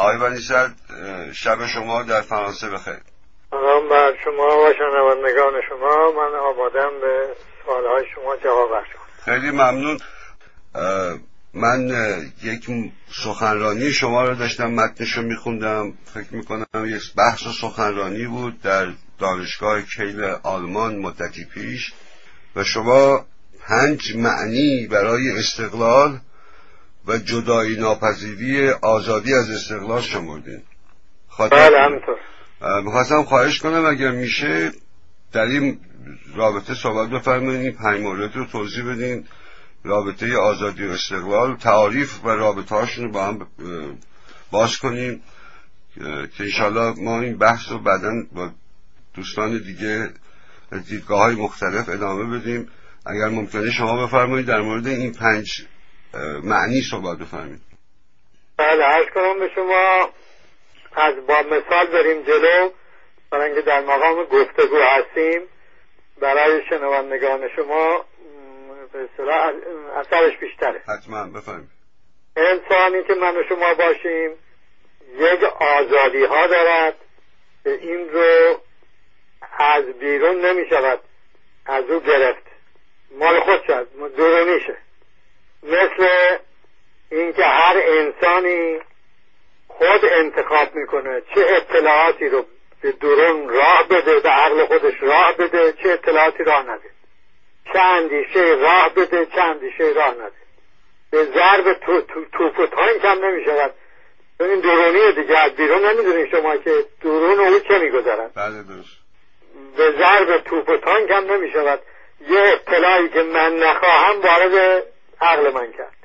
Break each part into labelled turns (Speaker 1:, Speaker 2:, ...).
Speaker 1: آقای ونیزد شب شما در فرانسه بخیر.
Speaker 2: سلام بر شما و شنوندگان شما. من آمادم به سوالهای شما جواب
Speaker 1: خیلی ممنون. من یک سخنرانی شما رو داشتم متنش رو میخوندم. فکر می‌کنم یک بحث و سخنرانی بود در دانشگاه کیل آلمان مدتی پیش و شما پنج معنی برای استقلال و جدایی ناپذیری آزادی از استقلال شمردین.
Speaker 2: بله همینطور.
Speaker 1: می‌خواستم خواهش کنم اگر میشه در این رابطه صحبت بفرمایید این پنج مورد رو توضیح بدین. رابطه آزادی و استقلال تعاریف و رابطه هاشون رو با هم باز کنیم. که انشالله ما این بحث رو بعدا با دوستان دیگه دیدگاه های مختلف ادامه بدیم. اگر ممکنه شما بفرمایید در مورد این پنج معنی صحبت بفرمایید.
Speaker 2: بله عرض کنم به شما از با مثال بریم جلو. برای اینکه در مقام گفتگو هستیم برای شنوندگان شما به اثرش بیشتره.
Speaker 1: حتما بفرمایید.
Speaker 2: انسانی که من و شما باشیم یک آزادی ها دارد که این رو از بیرون نمی شود از او گرفت. مال خود شد درونیشه مثل اینکه هر انسانی خود انتخاب می‌کنه چه اطلاعاتی رو به درون راه بده به عقل خودش راه بده چه اطلاعاتی راه نده. چه اندیشه راه بده چه اندیشه راه نده. به ضرب تو تو توپ و تانک هم نمی شود این درونی دیگه از بیرون نمی‌دونین شما که درون او چه میگذرد.
Speaker 1: بله درست.
Speaker 2: به ضرب توپ و تانک هم نمی شود یه اطلاعی که من نخواهم وارد عقل من کرد.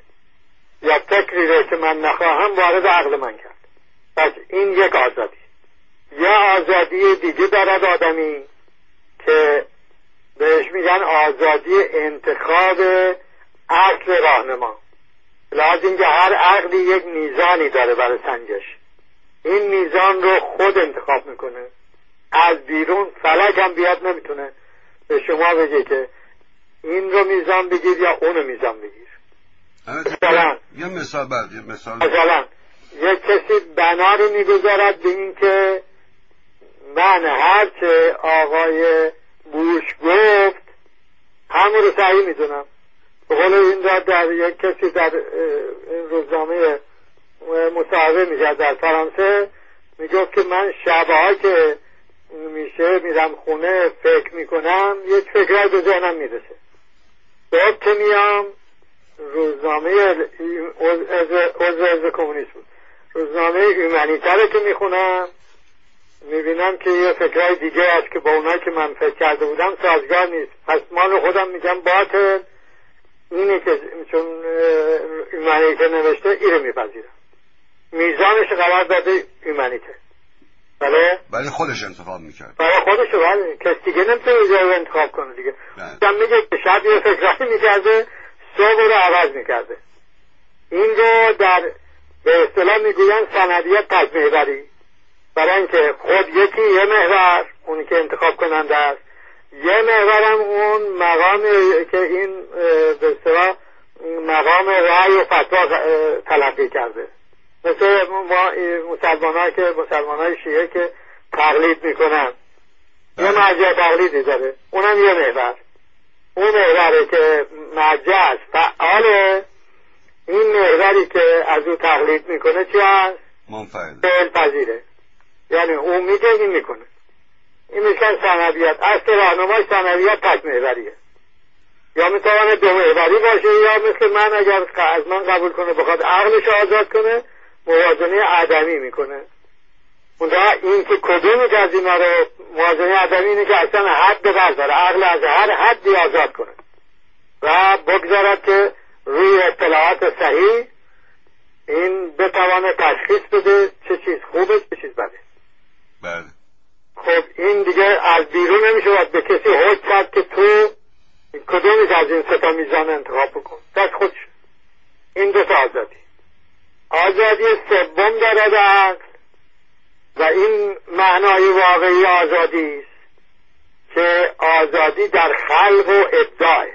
Speaker 2: یا فکری رو که من نخواهم وارد عقل من کرد. پس این یک آزادی. یا آزادی دیگه دارد آدمی که بهش میگن آزادی انتخاب عقل راهنما. لازم که هر عقلی یک میزانی داره برای سنجش. این میزان رو خود انتخاب می‌کنه. از بیرون فلک هم بیاد نمی‌تونه. به شما بگه که این رو میزان بگیر یا اونو میزان بگیر
Speaker 1: مثلا. یه مثال بعد یه مثال.
Speaker 2: مثلا. یک کسی بناری می‌گذارد به این که من هرچه آقای بوش گفت همون رو صحیح می‌دونم. به قول این را در یک کسی در روزنامه مصاحبه می‌کرد در فرانسه می‌گفت که من شبها که میشه میرم خونه فکر می‌کنم یک فکرهای به ذهنم می‌رسه. بعد که میام روزنامه عضو کمونیست بود روزنامه ایمنیتره که می‌خونم. می‌بینم که یه فکرهای دیگه است که با اونایی که من فکر کرده بودم سازگار نیست. پس مال خودم میگم باطل. اینه که چون ایمنیته نوشته ایره میپذیرم. میزانش قرار داده ایمنیته بله؟
Speaker 1: ولی خودش انتخاب می‌کرد.
Speaker 2: برای خودش بله کس دیگه نمی‌تونه جای انتخاب کنه دیگه. دم میگه که شب یه فکرهایی می‌کرده. صبح رو عوض می‌کرده. این رو در به اصطلاح می‌گوین سندیت تجمیه برای اینکه خود یکی یه محور اونی که انتخاب کننده است. یه محورم اون مقام که این به اصطلاح مقام رأی و فتوا تلقی کرده. مثل ما مسلمان که مسلمان های شیعه که تقلید می‌کنن. یه مرجع تقلیدی داره. اونم یه محور. اون محوره که مرجع است فعاله. این محوری که از او تقلید می‌کنه چی هست؟
Speaker 1: منفعل.
Speaker 2: پذیره یعنی اون میگه این می‌کنه. این میشن سنویت اصل راهنمای سنویت تک محوریه. یا می‌تواند دو محوری باشه یا مثل من اگر از من قبول کنه بخواد عقلش آزاد کنه موازنه عدمی می‌کنه. منتها این که کدومی که از اینا رو موازنه عدمی اینه که اصلا حد برداره. عقل از هر حدی آزاد کنه. و بگذارد که روی اطلاعات صحیح این بتوانه تشخیص بده چه چیز خوبه چه چیز بده.
Speaker 1: بله.
Speaker 2: خب این دیگه از بیرون نمیشه به کسی حج کرد که تو کدومی از این ستا میزان انتخاب بکن. دست خودش. این دو تا آزادی. آزادی سوم دارد عقل. و این معنای واقعی آزادی است که آزادی در خلق و ابداع.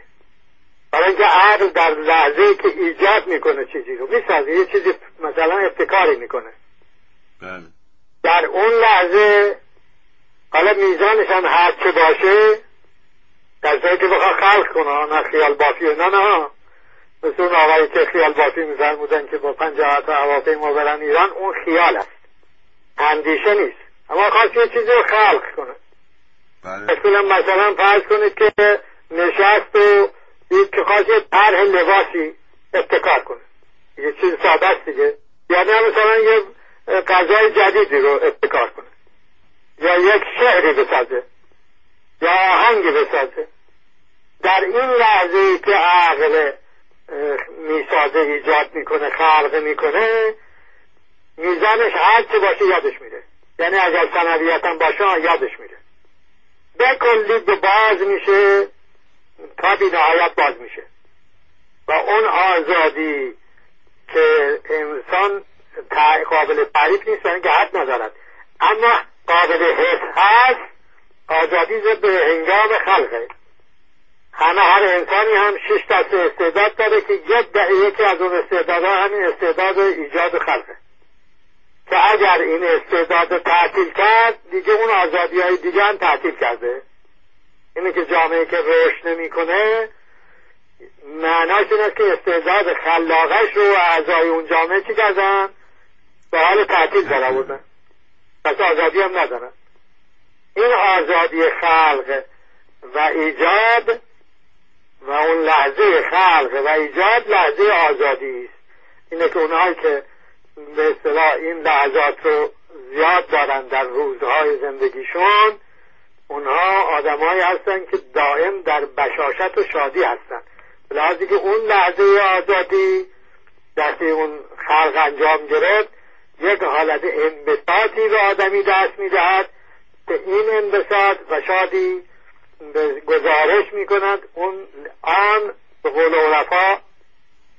Speaker 2: برای اینکه عقل در لحظه که ایجاد می‌کنه چیزی رو می‌سازه یه چیزی مثلا ابتکاری می‌کنه.
Speaker 1: بله.
Speaker 2: در اون لحظه حالا میزانش هم هر چه باشه در جایی که بخواه خلق کنه نه خیال بافی نه نه. مثل اون آقایی که خیال بافی میفرمودن که با پنجاه تا هواپیما برن ایران اون خیال است. اندیشه نیست. اما خواست یه چیزی رو خلق کنه.
Speaker 1: بله.
Speaker 2: مثلا فرض کنید که نشست و دید که خواست یه طرح لباسی ابتکار کنه. یه چیز ساده است دیگه. یعنی مثلا یه غذای جدیدی رو ابتکار کنه. یا یک شعری بسازه. یا آهنگی بسازه. در این لحظه که عقل می‌سازه ایجاد می‌کنه خلق می‌کنه میزانش هر چه باشه یادش میره. یعنی اگر سنویت هم باشه یادش میره. به کلی به باز میشه تا بی نهایت باز میشه. و اون آزادی که انسان قابل تعریف نیست که حد ندارد. اما قابل حس هست آزادی به هنگام خلقه. همه هر انسانی هم شش دست استعداد داره که یک یکی از اون استعدادها همین استعداد ایجاد خلقه. که اگر این استعداد تعطیل کرد دیگه اون آزادی های دیگه هم تعطیل کرده. اینه که جامعه که رشد نمی‌کنه معناش این است که استعداد خلاقش رو اعضای اون جامعه چی کردن؟ به حال تعطیل در بودن پس آزادی هم ندارن. این آزادی خلق و ایجاد و اون لحظه خلق و ایجاد لحظه آزادی است. اینه که اونهایی که به اصطلاح این لحظات رو زیاد دارن در روزهای زندگیشون اونها آدمایی هستن که دائم در بشاشت و شادی هستن. لحظه که اون لحظه آزادی دستی اون خلق انجام گرفت یک حالت انبساطی به آدمی دست می‌دهد که این انبساط و شادی گزارش می‌کند اون آن به قول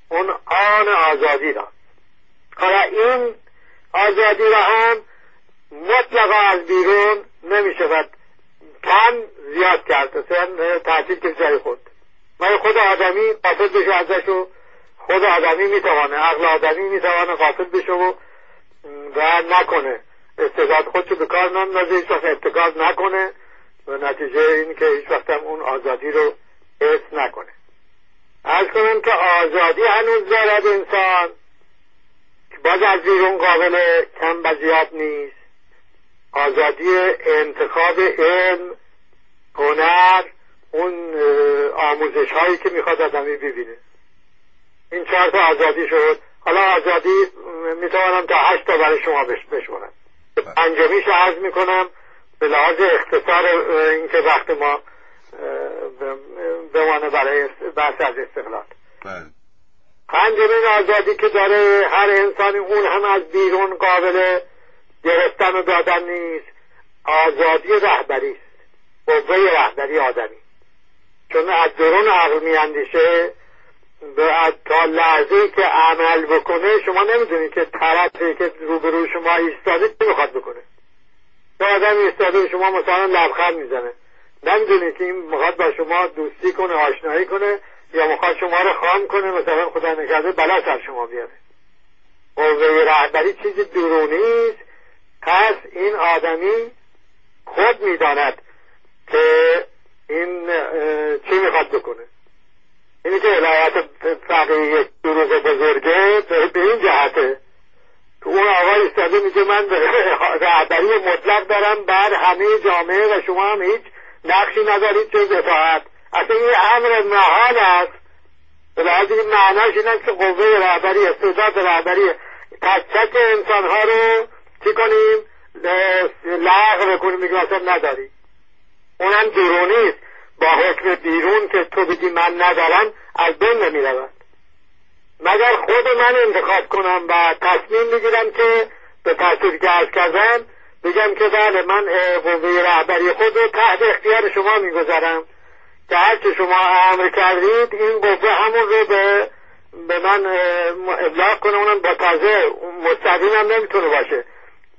Speaker 2: اون آن آزادی را. حالا این آزادی را هم مطلقا از بیرون نمی شود. کم زیاد کرد. تحصیل که جای خود من خود آدمی قافل بشه ازش و خود آدمی می‌توانه. عقل آدمی می‌توانه قافل بشه و و نکنه. استعداد خودشو به کار نندازه. هیچ وقت ابتکار نکنه. و نتیجه این که هیچ وقت هم اون آزادی رو حس نکنه. از کنم که آزادی هنوز دارد انسان. باز از بیرون قابل کم و زیاد نیست. آزادی انتخاب علم هنر اون آموزش هایی که می‌خواد آدمی ببینه. این چهار تا آزادی شد. حالا آزادی می‌توانم تا هشت تا برای شما بشمارم. پنجمیش عرض می‌کنم. به لحاظ اختصار اینکه وقت ما بمانه برای بحث از استقلال.
Speaker 1: بله.
Speaker 2: پنجمین آزادی که داره هر انسانی اون هم از بیرون قابل گرفتن و دادن نیست. آزادی رهبری است. قوه رهبری آدمی. چون از درون عقل میاندیشه به تا لحظه که عمل بکنه شما نمی‌دونید که طرفی که روبرو شما ایستاده چی می‌خواد بکنه. به آدم ایستاده شما مثلا لبخند می‌زنه. نمی‌دونید که این می‌خواد با شما دوستی کنه آشنایی کنه. یا می‌خواد شما رو خام کنه مثلا خدا نکرده بلا سر شما بیاره. قوه رهبری چیزی درونی است. پس این آدمی خود می‌داند که این چی می‌خواد بکنه. اینی که ولایت فقیه دروغ بزرگه به این جهته. اون آقا ایستاده میگه من رهبری مطلق دارم بر همه جامعه و شما هم هیچ نقشی ندارید جز اطاعت. اصلا این امر محال است. به لحاظ معناش این که قوه رهبری استعداد رهبری. تک تک انسان ها رو چی کنیم؟ لغو بکنیم میگیم اصلا نداری اونم درونی است. با حکم بیرون که تو بگی من ندارم از بین نمی رود مگر خود من انتخاب کنم و تصمیم بگیرم که به تصویر که کردم بگم که بله من قوه رهبری خود رو تحت اختیار شما می‌گذارم. که هرچه شما امر کردید این قوه همون رو به به من ابلاغ کنه اونم با تازه مستقیم هم نمی‌تونه باشه.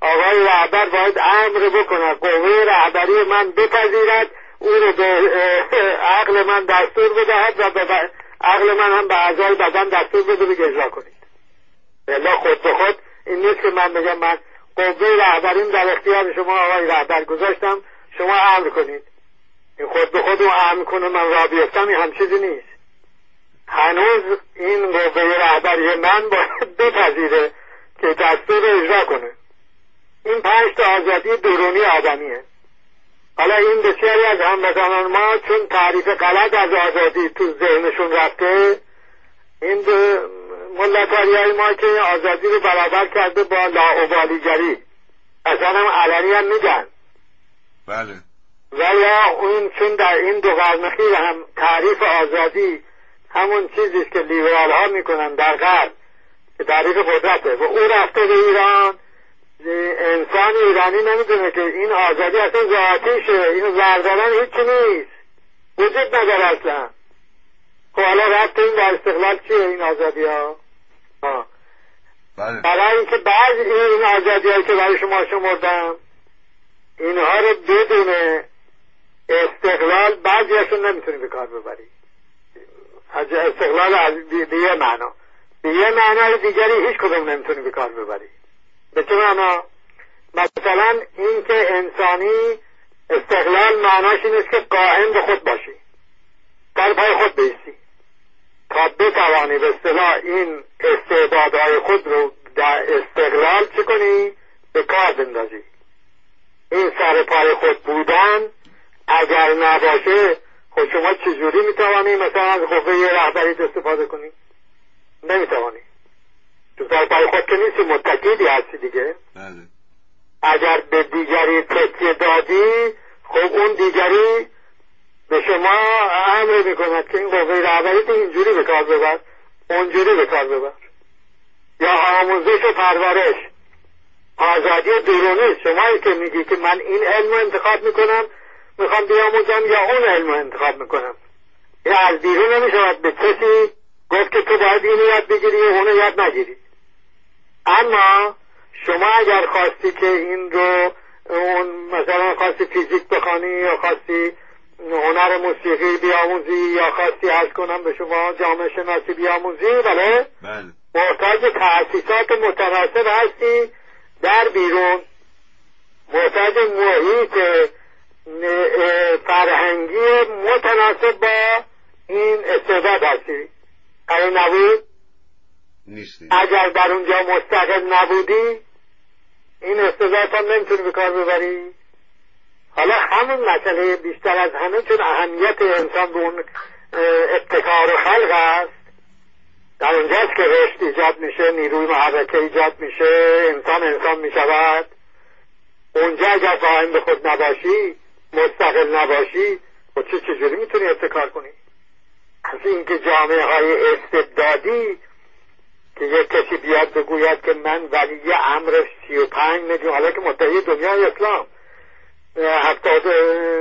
Speaker 2: آقای رهبر باید امر بکنه قوه رهبری من بپذیرد او رو به عقل من دستور بدهد و به عقل من هم به اعضای بدن دستور بده بگه اجرا کنید. الا خود به خود این نیست که من بگم من قوه رهبریم در اختیار شما آقای رهبر گذاشتم. شما امر کنید. خود به خود امر کنه من را بیفتم این هم چیزی نیست. هنوز این قوه رهبری من باید بپذیره که دستور اجرا کنه. این پنج تا آزادی درونی آدمیه. حالا این بسیاری از هموطنان ما چون تعریف غلط از آزادی تو ذهنشون رفته این ملتاری های ما که آزادی رو برابر کرده با لاعبالیگری اصلا هم علنی هم میگن.
Speaker 1: بله.
Speaker 2: و یا اون چون در این دو قرن هم تعریف آزادی همون چیزی که لیبرال ها می‌کنن در غرب که تعریف قدرته. و او رفته به ایران انسان ایرانی نمی‌دونه که این آزادی اصلا ذاتیشه اینو زردارن هیچی نیست. وجود نداره اصلا. خب حالا رفت این در استقلال چیه این آزادی ها
Speaker 1: بله.
Speaker 2: برای اینکه بعض این آزادی هایی که برای شما شمردم اینها رو بدون استقلال بعضیشون نمی‌تونی به کار ببری. استقلال از به یه معنا. به یه معنای دیگری هیچ کدوم نمی‌تونی به کار ببری. به چه معنا؟ مثلا اینکه انسانی استقلال معناش این است که قائم به خود باشی. در پای خود بیستی. تا بتوانی به اصطلاح این استعدادهای خود رو در استقلال چه کنی؟ به کار بندازی. این سر پای خود بودن اگر نباشه خود شما چجوری می‌توانی مثلا از قوه رهبریت استفاده کنی؟ نمی‌توانی. تو سر پای خود که نیستی متکیدی هستی دیگه.
Speaker 1: بله.
Speaker 2: اگر به دیگری تکیه دادی خب اون دیگری به شما امر می‌کند که این قوه رهبریت اینجوری به کار ببر اونجوری به کار ببر. یا آموزش و پرورش. آزادی درونی. شمایی که میگی که من این علم رو انتخاب می‌کنم می‌خوام بیاموزم یا اون علم رو انتخاب می‌کنم. یا از بیرون نمی‌شود به کسی گفت که تو باید اینو یاد بگیری و اونو یاد نگیری. اما شما اگر خواستی که این رو اون مثلا خواستی فیزیک بخوانی یا خواستی هنر موسیقی بیاموزی یا خواستی از کنم به شما جامعه شناسی بیاموزی بله؟
Speaker 1: بله.
Speaker 2: محتاج تأسیسات متناسب هستی در بیرون. محتاج محیط فرهنگی متناسب با این استعداد هستی. اگر نبود؟
Speaker 1: نیستی
Speaker 2: اگر در اونجا مستقل نبودی این استعداد هم نمی‌تونی به کار ببری. حالا همون مسئله بیشتر از همه چون اهمیت انسان به اون ابتکار و خلق است. در اونجاست که رشد ایجاد میشه نیروی محرکه ایجاد میشه انسان انسان می‌شود. اونجا اگر قائم به خود نباشی مستقل نباشی خود چه چجوری می‌تونی ابتکار کنی؟ از اینکه جامعه های استبدادی که یک کسی بیاد بگوید که من ولی امر سی و پنج میلیون حالا که متحی دنیای اسلام. هفتاد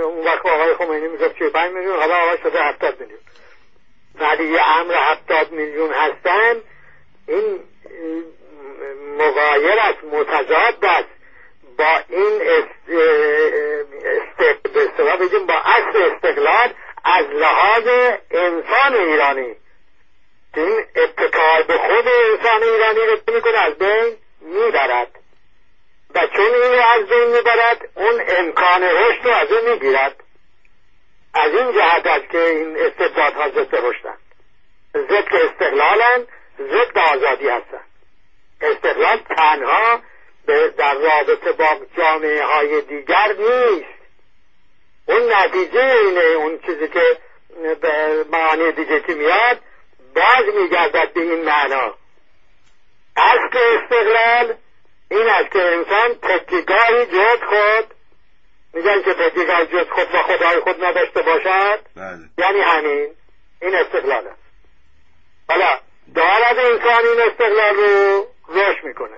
Speaker 2: اون وقت آقای خمینی می‌گفت سی و پنج میلیون حالا آقای شده هفتاد میلیون. ولی امر هفتاد میلیون هستن این مغایر است متضاد است. با این به بگیم با اصل استقلال از لحاظ انسان ایرانی. این ابتکار به خود انسان ایرانی رو می‌کنه؟ از بین می‌برد. و چون این از بین می‌برد اون امکان رشد رو از اون می‌گیرد. از این جهت است که این استبدادها ضد رشدن. ضد استقلالن ضد آزادی هستن. استقلال تنها در رابطه با جامعه های دیگر نیست. اون نتیجه اینه اون چیزی که به معنی دیگه که میاد باز میگردد به این معنا. اصل استقلال این است که انسان تکیگاهی جز خود میگن که تکیگاه جز خود و خدای خود نداشته باشد؟
Speaker 1: بله.
Speaker 2: یعنی همین این استقلال است. حالا دارد انسان این استقلال رو روش می‌کنه.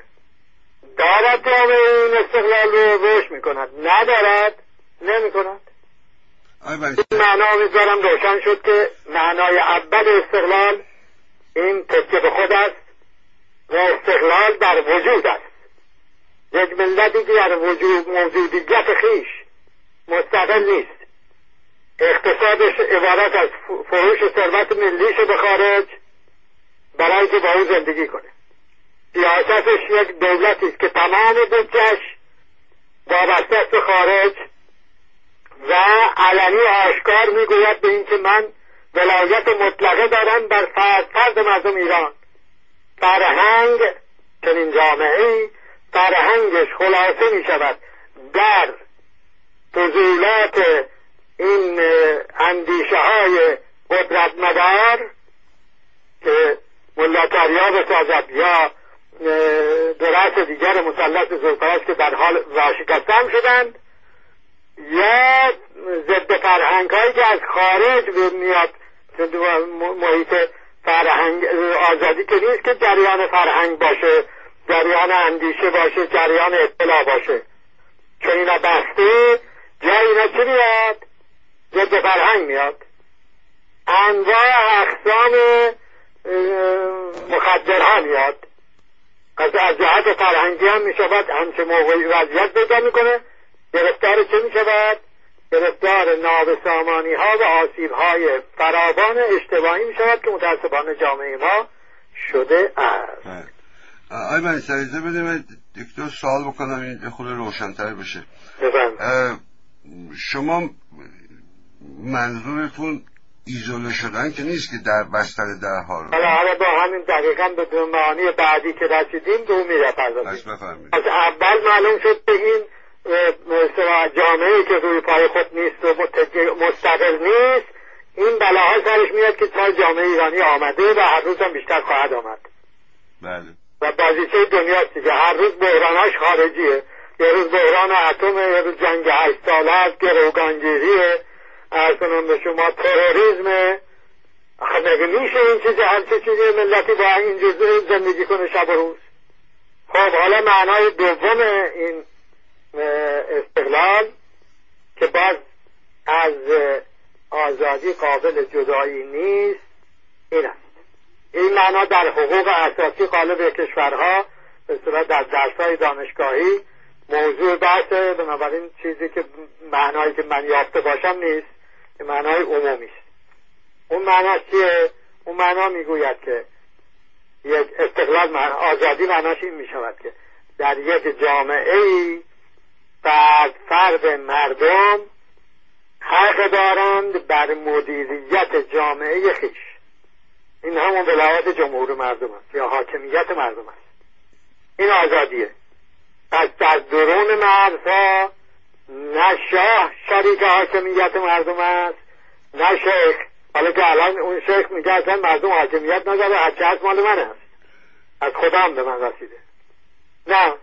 Speaker 2: دارد جامعه این استقلال رو روش می‌کند. ندارد؟ نمی‌کند. این معنا می‌ذارم روشن شد که معنای اول استقلال این تکیه به خود است و استقلال در وجود است. یک ملتی که در وجود موجودیت خیش مستقل نیست. اقتصادش عبارت از فروش ثروت ملیش به خارج برای که با او زندگی کنه. سیاستش یک دولتی است که تمام بودجش وابسته است به خارج و علنی آشکار می‌گوید به اینکه من ولایت مطلقه دارم بر فرد فرد مردم ایران. فرهنگ چنین جامعه فرهنگش خلاصه می شود در فضولات این اندیشه های قدرت مدار که ملاتریا بسازد یا درست دیگر مسلط زورپرست که در حال راشکستن شدند یا ضد فرهنگ هایی که از خارج میاد محیط فرهنگ آزادی که نیست که جریان فرهنگ باشه جریان اندیشه باشه جریان اطلاع باشه. چون اینا بسته جای اینا چی میاد؟ ضد فرهنگ میاد. انواع اقسام مخدرها میاد. از جهت فرهنگی هم می‌شود همچه موقعی وضعیت پیدا می‌کنه گرفتار چه می‌شود؟ گرفتار نابسامانی ها و آسیب های فراوان اجتماعی می شود که متاسفانه جامعه ما شده است.
Speaker 1: آی من سریزه بدیم دکتر سوال بکنم این خود روشنتر بشه. شما منظورتون ایزوله شدن که نیست که در بستر در حال
Speaker 2: حالا حالا با همین دقیقا به معانی بعدی که رسیدیم دو میره از اول معلوم شد که این جامعه که روی پای خود نیست و مستقل نیست این بلاها سرش میاد که تا جامعه ایرانی آمده و هر روز هم بیشتر خواهد آمد.
Speaker 1: بله.
Speaker 2: و بازیچه دنیاست دیگه. هر روز بحراناش خارجیه. یه روز بحران اتم یه روز جنگ هشت ساله است گروگانگیریه ارز به شما تروریزم آخه مگه میشه این چیزی هر چه چیزی ملتی با این زندگی کنه شب و روز؟ خب حالا معنای دوم این استقلال که باز از آزادی قابل جدایی نیست این است. این معنا در حقوق اساسی قالب کشورها به صورت در درسهای دانشگاهی موضوع بحثه. بنابراین چیزی که معنایی که من یافته باشم نیست. معنای عمومی است. اون معنا چیه؟ اون معنا می‌گوید که یک استقلال آزادی معناش این می‌شود که در یک جامعه ای فرد فرد مردم حق دارند بر مدیریت جامعه خیش. این همون ولایت جمهور مردم است یا حاکمیت مردم است. این آزادیه. پس در درون مرزها نه شاه شریک حاکمیت مردم است. نه شیخ. حالا که الان اون شیخ میگه اصلا مردم حاکمیت نداره هرچه از مال من است. از خودم به من رسیده. نه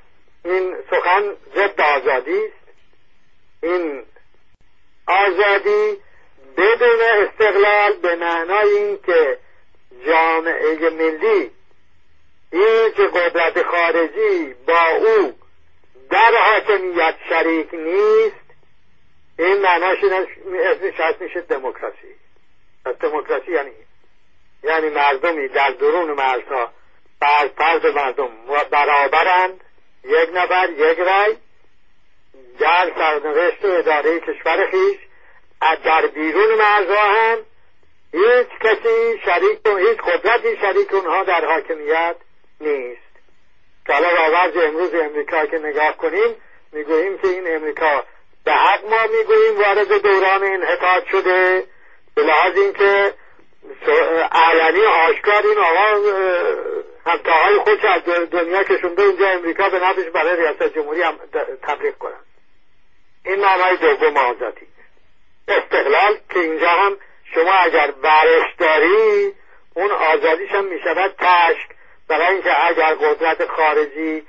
Speaker 2: این سخن ضد آزادی است. این آزادی بدون استقلال به معنای این که جامعه ملی که قدرت خارجی با او در حاکمیت شریک نیست. این معناش اسمش هست میشه دموکراسی. دموکراسی یعنی یعنی مردمی در درون مرزها بر فرد مردم برابرند. یک نفر یک رای در سرنوشت اداره کشور خیش در بیرون مرزها هم هیچ کسی شریک هیچ قدرتی شریک اونها در حاکمیت نیست. که حالا راورج امروز امریکا که نگاه کنیم می‌گوییم که این امریکا به حق ما می‌گوییم وارد دوران انحطاط شده. به لحاظ اینکه علنی آشکار این آقا همتاهای خودش از دنیا کشونده اینجا امریکا به نفش برای ریاست جمهوری هم تبلیغ کنن. این معنای دوم آزادی. استقلال که اینجا هم شما اگر برش داری اون آزادیش هم می‌شود تشک برای اینکه اگر قدرت خارجی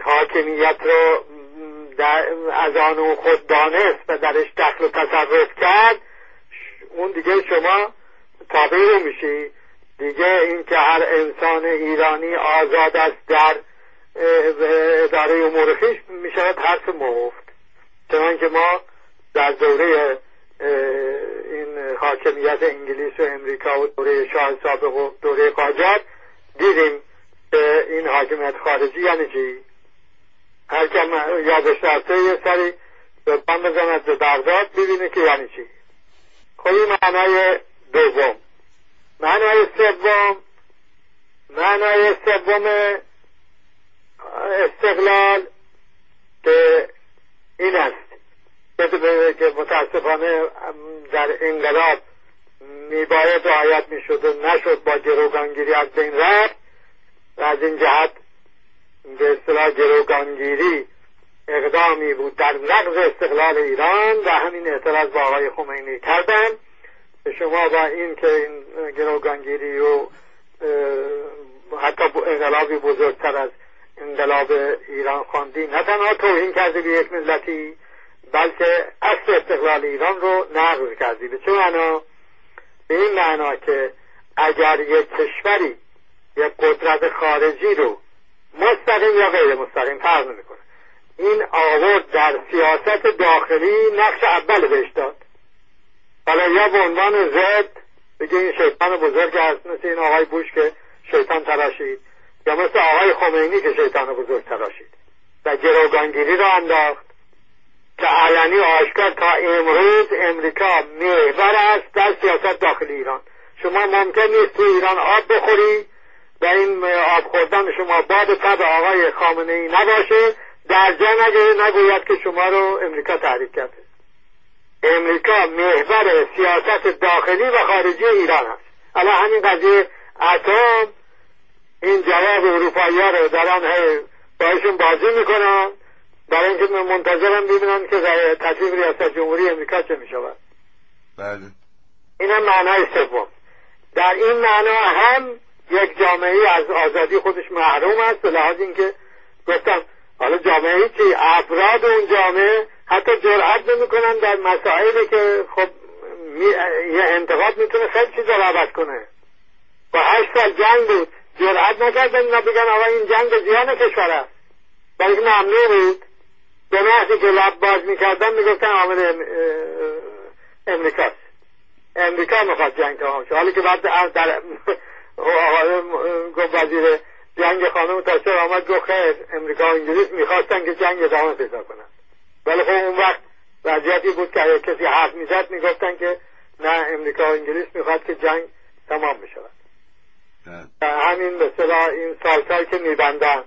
Speaker 2: حاکمیت رو از آن خود دانست و درش دخل و تصرف کرد اون دیگه شما تابع میشی. دیگه اینکه هر انسان ایرانی آزاد است در اداره امور خویش می‌شود حرف مفت. چنانکه ما در دوره این حاکمیت انگلیس و امریکا و دوره شاه سابق و دوره قاجار دیدیم. این حاکمیت خارجی یعنی چی؟ هر کم یادش رفته یه سری بند بزند به بغداد ببینه که یعنی چی. خب این معنای دوم. معنای سوم معنای سوم استقلال که این است که متاسفانه در انقلاب میباید رعایت می‌شد و نشد با گروگانگیری از بین رفت. و از این جهت به اصطلاح گروگانگیری اقدامی بود در نقض استقلال ایران و همین اعتراض با آقای خمینی کردن. شما با این که این گروگانگیری و حتی انقلابی بزرگتر از انقلاب ایران خواندی نه تنها توهین کردی به یک ملتی بلکه اصل استقلال ایران رو نقض کردی. به چه معنا؟ به این معنا که اگر یک کشوری یک قدرت خارجی رو مستقیم یا غیر مستقیم فرق نمی‌کنه. این آورد در سیاست داخلی نقش اول بهش داد. حالا یا به عنوان زد بگه این شیطان بزرگ است مثل این آقای بوش که شیطان تراشید یا مثل آقای خمینی که شیطان بزرگ تراشید. و گروگانگیری را انداخت که علنی آشکار تا امروز امریکا محور است در سیاست داخل ایران. شما ممکن نیست تو ایران آب بخوری و این آب خوردن شما باد تب آقای خامنه ای نباشه. در جا نگوید که شما رو امریکا تحریک کرده. امریکا محور سیاست داخلی و خارجی ایران است. الان همین قضیه اتم این جواب اروپایی ها رو دارن باشون بازی می‌کنن. برای اینکه منتظرم ببینن که در تصویب ریاست جمهوری امریکا چه می‌شود.
Speaker 1: بله.
Speaker 2: این هم معنای سوم. در این معنا هم یک جامعه از آزادی خودش محروم است به لحاظ اینکه گفتم حالا جامعه چی افراد اون جامعه حتی جرأت نمی‌کنن در مسائلی که خب یه انتقاد می‌تونه خیلی چیزا عوض کنه. با هشت سال جنگ بود جرأت نکردن اینا بگن آقا این جنگ زیان کشور است. بلکه ممنوع بود. به محضی که لب باز می‌کردن می‌گفتن عامل امریکاست. امریکا می‌خواد جنگ تمام شه. حالی که بعد در گفت وزیر جنگ خانم تاچر آمد گفت خیر امریکا و انگلیس می‌خواستن که جنگ ادامه پیدا کنن. ولی خب اون وقت وضعیتی بود که کسی حرف می‌زد می‌گفتن که نه امریکا و انگلیس می‌خواد که جنگ تمام بشود همین مثلا این سالسال که میبندن.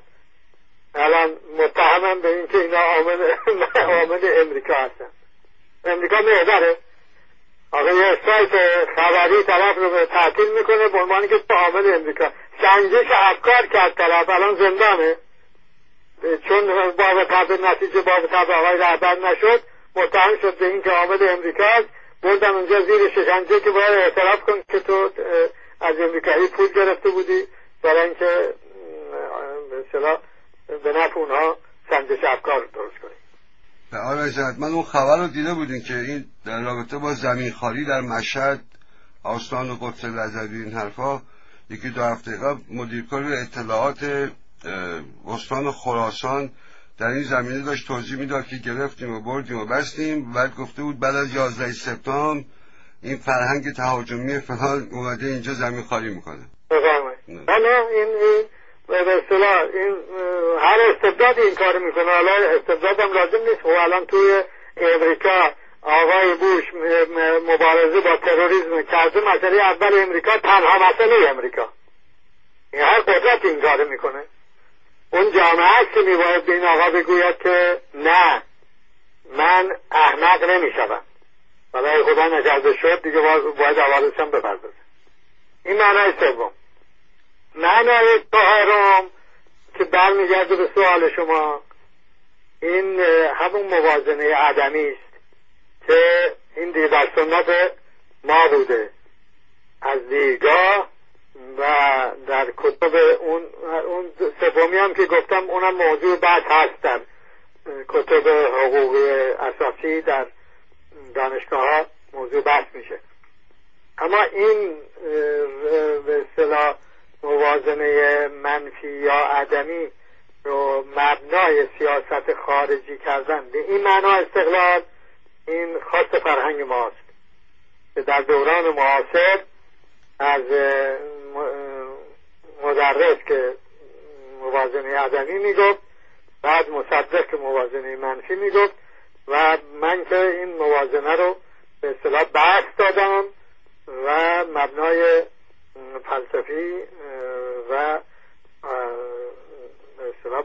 Speaker 2: الان متهمم به اینکه اینا آمد امریکا هستن. امریکا محضره آقا یه سایت خبری طرف رو تعطیل می‌کنه به عنوان که عامل امریکا. سنجش افکار کرد طرف الان زندانه. چون باب تب نتیجه باب تب آقای رهبر نشد متهم شد به اینکه عامل امریکاست بردن اونجا زیر شکنجه که باید اعتراف کن که تو از امریکایی پول گرفته بودی. برای اینکه به نفع اونها سنجش افکار درست کنی.
Speaker 1: آقای من اون خبر رو دیده بودین که این در رابطه با زمین خالی در مشهد آستان و قدس لزدی این حرفا یکی دو هفته قبل مدیرکار اطلاعات استان خراسان در این زمینه داشت توضیح می‌داد که گرفتیم و بردیم و بستیم. بعد گفته بود بعد از 11 سپتامبر این فرهنگ تهاجمی فلان اومده اینجا زمین خالی می‌کنه.
Speaker 2: بفرمایید. این به اصطلاح این هر استبداد این کار می‌کنه. حالا استبداد هم لازم نیست. و الان توی امریکا آقای بوش مبارزه با تروریسم کرده مسئله اول امریکا تنها مسئله امریکا. این هر قدرت این کار می‌کنه. اون جامعه است که میباید به این آقا بگوید که نه من احمق نمی‌شوم. برای خدا نکرده شد دیگه باید هم بپردازه. این معنای سوم. معنای چهارم که برمیگرده به سوال شما. این همون موازنه عدمی است که این دیگه در سنت ما بوده. از دیگاه و در کتب اون اون سومی هم که گفتم اونم موضوع بعد هست در کتب حقوقی اساسی در دانشگاه ها موضوع بحث میشه. اما این به اصطلاح موازنه منفی یا عدمی رو مبنای سیاست خارجی کردن. به این معنا استقلال این خاص فرهنگ ماست که در دوران معاصر از مدرس که موازنه عدمی می‌گفت بعد مصدق که موازنه منفی می‌گفت و من که این موازنه رو به اصطلاح بحث دادم و مبنای فلسفی و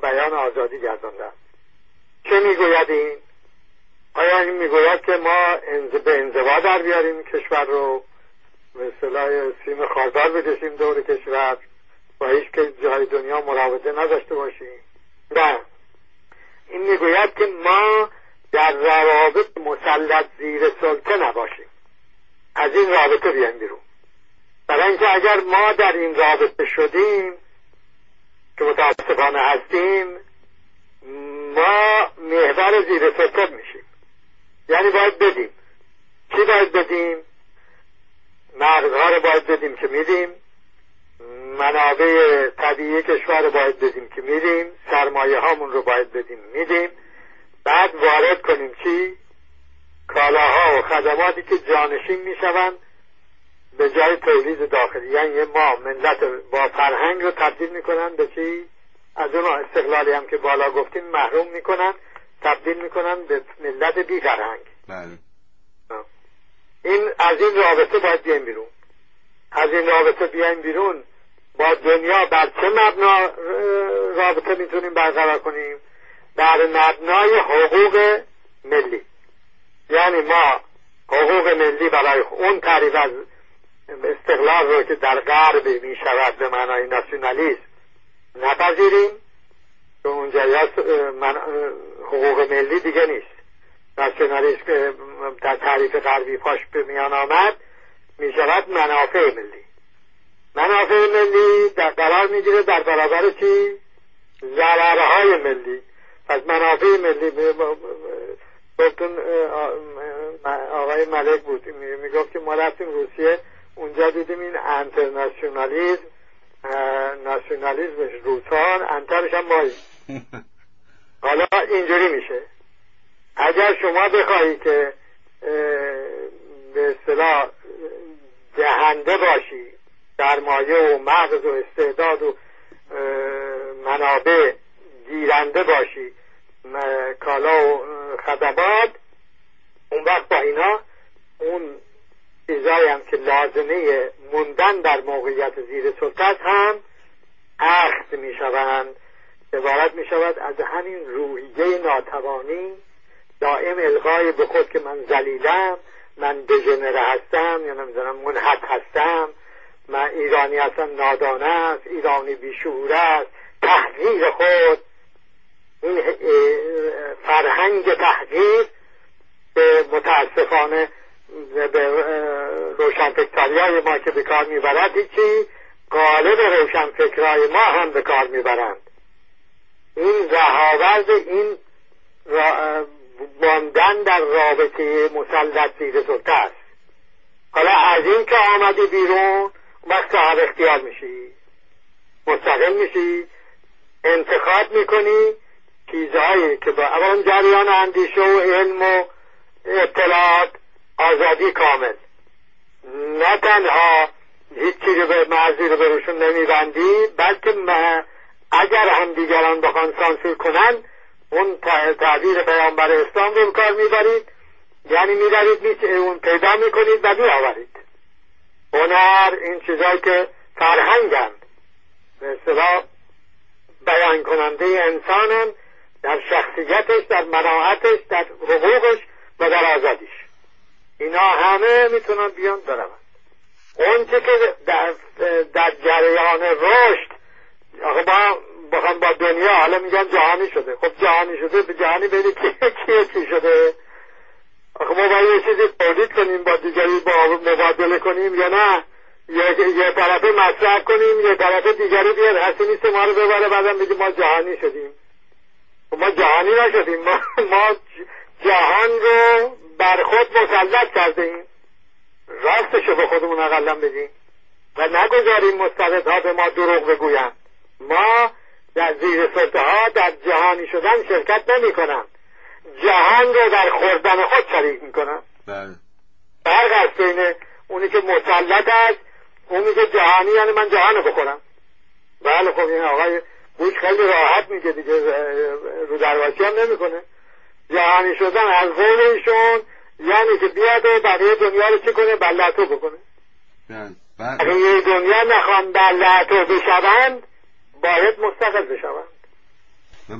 Speaker 2: بیان آزادی گردانده چه می‌گوید این؟ آیا این می‌گوید که ما به انزوا در بیاریم کشور رو؟ به اصطلاح سیم خاردار بکشیم دور کشور با هیچ که جای دنیا مراوده نداشته باشیم. نه این می‌گوید که ما در روابط مسلط زیر سلطه نباشیم. از این رابطه بیایم بیرون. برای اینکه اگر ما در این رابطه شدیم که متاسفانه هستیم ما محور زیر سلطه میشیم. یعنی باید بدیم. چی باید بدیم؟ مغزها رو باید بدیم که میدیم. منابع طبیعی کشور رو باید بدیم که میدیم. سرمایه هامون رو باید بدیم میدیم. بعد وارد کنیم چی؟ کالاها و خدماتی که جانشین می‌شوند. به جای تولید داخلی یعنی ما ملت با فرهنگ رو تبدیل می‌کنن به چی؟ از اون استقلالی هم که بالا گفتیم محروم می‌کنن تبدیل می‌کنن به ملت بی فرهنگ.
Speaker 1: بله.
Speaker 2: این از این رابطه باید بیایم بیرون. از این رابطه بیایم بیرون با دنیا بر چه مبنا رابطه می‌تونیم برقرار کنیم؟ بر مبنای حقوق ملی. یعنی ما حقوق ملی برای اون تعریف از استقلال رو که در غرب می شود به معنای ناسیونالیسم نپذیریم. که اونجا من حقوق ملی دیگه نیست. ناسیونالیسم که در تعریف غربی پاش به میان آمد می شود منافع ملی. منافع ملی در قرار می‌گیره در برابر چی؟ ضررهای ملی. پس منافع ملی گفتون آقای ملک بود. می‌گفت که ما رفتیم روسیه اونجا دیدیم این انترناسیونالیزم ناسیونالیزمش روسان انترش هم مایی حالا اینجوری میشه. اگر شما بخواهی که به اصطلاح دهنده باشی سرمایه و مغز و استعداد و منابع گیرنده باشی کالا و خدمات اون وقت با اینا اون چیزایی هم که لازمه موندن در موقعیت زیر سلطت هم اخذ می شوند عبارت می شود از همین روحیه ناتوانی دائم الغای به خود که من زلیلم من دژنره هستم یا نمی‌دونم منحط هستم من ایرانی هستم نادانه است ایرانی بیشعور است تحقیر خود. این فرهنگ تحقیر به متاسفانه به روشنفکرهای ما که به کار می‌برد هیچی قالب روشنفکرهای ما هم به کار می‌برند. این رهاورد این ماندن در رابطه مسلط زیر سلطه است. حالا از این که آمدی بیرون وقت صاحب اختیار میشی. مستقل میشی. انتخاب می‌کنی چیزهایی که با اون جریان اندیشه و علم و اطلاعات آزادی کامل. نه تنها هیچی رو به مرزی رو به روشون نمیبندی بلکه اگر هم دیگران بخوان سانسور کنن اون تعبیر پیامبر اسلام رو کار می‌برید. یعنی می‌برید اون پیدا می‌کنید و میآورید. هنر این چیزهایی که فرهنگند به اصطلاح بیان کننده انسانن در شخصیتش در مناعتش در حقوقش و در آزادیش. اینا همه می‌تونن بیان بروند. اون که در, در جریان رشد آخه با بخوام با دنیا حالا میگن جهانی شده. خب جهانی شده به جهانی بینی کیه چی شده؟ آخه ما باید یه چیزی تولید کنیم با دیگری با مبادله کنیم یا نه؟ یه, یه طرفه مصرف کنیم یه طرف دیگری بیاد. هستی نیست ما رو ببره بعدم بگیم ما جهانی شدیم. خب ما جهانی نشدیم. ما, ما جهان رو بر خود مسلط کرده ایم. راستشو به خودمون اقلا بگیم و نگذاریم مستقدها به ما دروغ بگویند. ما در زیر سلطه ها در جهانی شدن شرکت نمی کنم جهان رو در خوردن خود شریک می کنم
Speaker 1: بله.
Speaker 2: فرق از بین اونی که مسلط است اونی که جهانی یعنی من جهان رو بخورم. بله خب این آقای بوش خیلی راحت میگه دیگه رو درواسی هم نمی‌کنه. جهانی شدن از قول ایشون یعنی که بیاد و برای دنیا رو چی کنه؟ بلعتو بکنه.
Speaker 1: بله
Speaker 2: اگه دنیا نخوان بلعتو بشوند باید مستقل بشوند.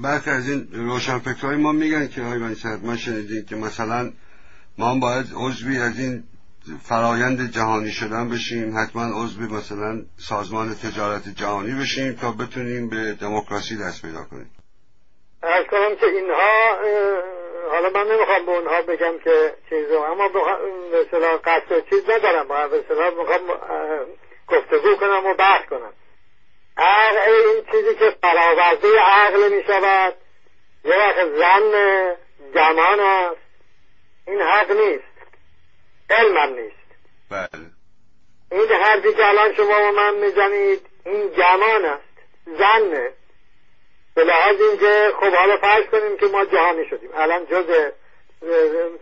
Speaker 1: برخی از این روشنفکرهای ما میگن که های من ما شنیدیم که مثلا ما باید عضوی از این فرایند جهانی شدن بشیم حتما عضوی مثلا سازمان تجارت جهانی بشیم تا بتونیم به دموکراسی دست پیدا کنیم.
Speaker 2: از کنم که اینها حالا من نمی‌خوام به اونها بگم که چیزو اما مثلا قصد چیز ندارم. مثلا می‌خوام گفتگو کنم و بحث کنم. عقل این چیزی که برآورده عقل می شود یه وقت زن جمان است. این حق نیست. علمم نیست.
Speaker 1: بله.
Speaker 2: این حرفی که الان شما و من می‌زنید این جمان است. زنه به لحاظ اینکه خب حالا فرض کنیم که ما جهانی شدیم. الان جز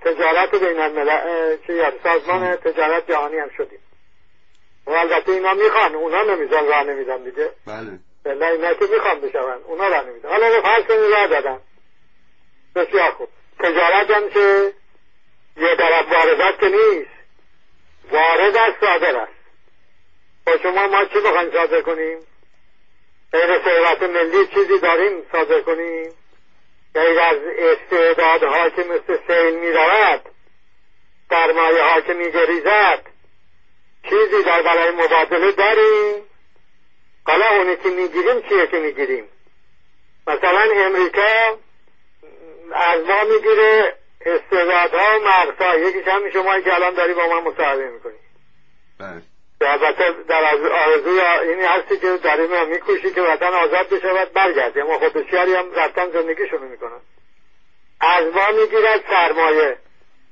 Speaker 2: تجارت بین الملل سازمان تجارت جهانی هم شدیم. و البته اینا می‌خوان اونا نمیزن راه نمیدن دیگه.
Speaker 1: بله.
Speaker 2: بله اینا که می‌خوان بشون اونا راه نمیدن. حالا فرض کنیم راه دادن. بسیار خوب. تجارت هم که یه طرف واردات که نیست. وارد است صادر است. با شما ما چی بخوایم صادر کنیم؟ غیر ثروت ملی چیزی داریم صادر کنیم. غیر از استعدادها که مثل سیل می رود سرمایه ها که می گریزد چیزی در برای مبادله داریم. حالا اونی که می‌گیریم چیه که می‌گیریم؟ مثلا امریکا از ما می‌گیره استعدادها و مغزها. یکیش همین شما که الان داری با من مصاحبه می‌کنی. البته در از آرزوی اینی هستی که داریم میکوشی که وطن آزاد بشود برگردی اما خود بسیاری هم رفتن زندگیشونو می‌کنن. از ما می‌گیرد سرمایه.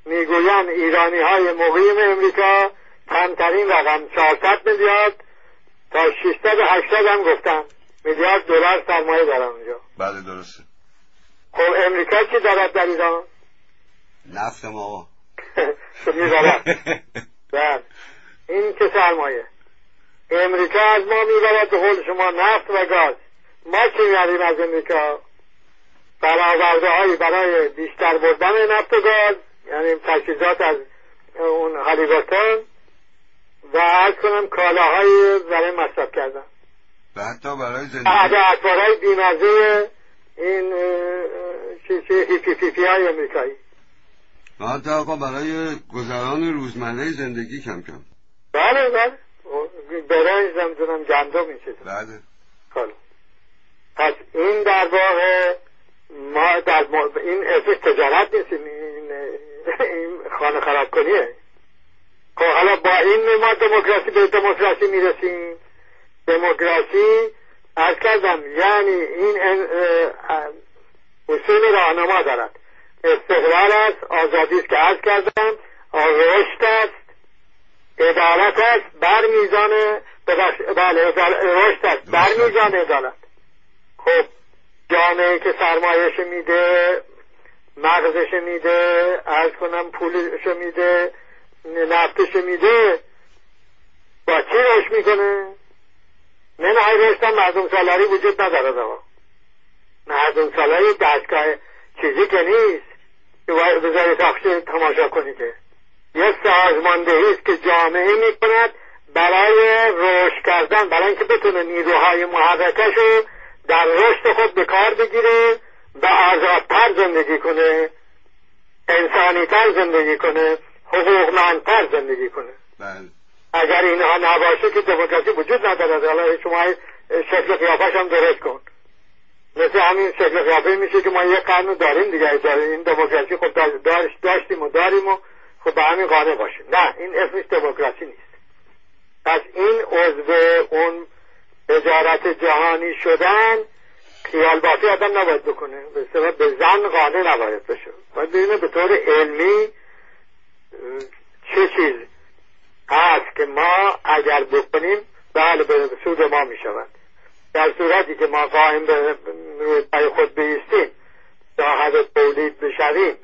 Speaker 2: می‌گویند ایرانی های مقیم امریکا کمترین رقم 400 میلیارد تا 600 800 هم گفتن. میلیارد دلار سرمایه دارن اونجا.
Speaker 1: بله درسته.
Speaker 2: خب امریکا چی دارد در ایران؟
Speaker 1: نفت ما.
Speaker 2: میدارد بله. این که سرمایه؟ امریکا از ما می‌برد به قول شما نفت و گاز. ما چی میاریم از امریکا؟ برآورده هایی برای بیشتر بردن نفت و گاز یعنی تجهیزات از اون هالیبرتون و از کنم کالاهایی برای مصرف کردن.
Speaker 1: و حتی برای زندگی.
Speaker 2: های بیمزه این هیپی های امریکایی.
Speaker 1: و حتی آقا برای گذران روزمره زندگی کم کم.
Speaker 2: بله بله برنج نمی‌دونم گندم این
Speaker 1: بله.
Speaker 2: خب. پس این در واقع ما در این اسمش تجارت نیست این, این خانه خراب کنیه. خب حالا با این ما دموکراسی به دموکراسی می‌رسیم. دموکراسی از کردم یعنی این اصول راهنما دارد. استقلال است آزادی است که از کردم رشد است. عدالت است بر میزان بله رشد است بر میزان عدالت. خب جامعه که سرمایهش میده مغزش میده از کنم پولش میده نفتش میده با چی رشد می‌کنه؟ نه نه رشد هم مردم سالاری وجود نداره آقا. مردم سالاری دستگاه چیزی که نیست. که بذاری تماشا کنی که. یه سازماندهی است که جامعه می‌کند برای رشد کردن برای اینکه بتونه نیروهای محرکش رو در رشد خود به کار بگیره و آزادتر زندگی کنه انسانیتر زندگی کنه حقوقمندتر زندگی کنه.
Speaker 1: بله.
Speaker 2: اگر اینها نباشه که دموکراسی وجود نداره حالا شما شکل قیافش هم درست کن. مثل همین شکل قیافه میشه که ما یه قرن داریم دیگه. این دموکراسی خب داشتیم و داریم و خب به همین قانع باشیم نه این اسمش دموکراسی نیست. پس این عضو اون وزارت جهانی شدن خیال بافی آدم نباید بکنه. به به زن قانع نباید بشه. باید ببینه به طور علمی چه چیز هست که ما اگر بکنیم بله به سود ما می شود در صورتی که ما قائم به روی خود بیستیم صاحب تولید بشویم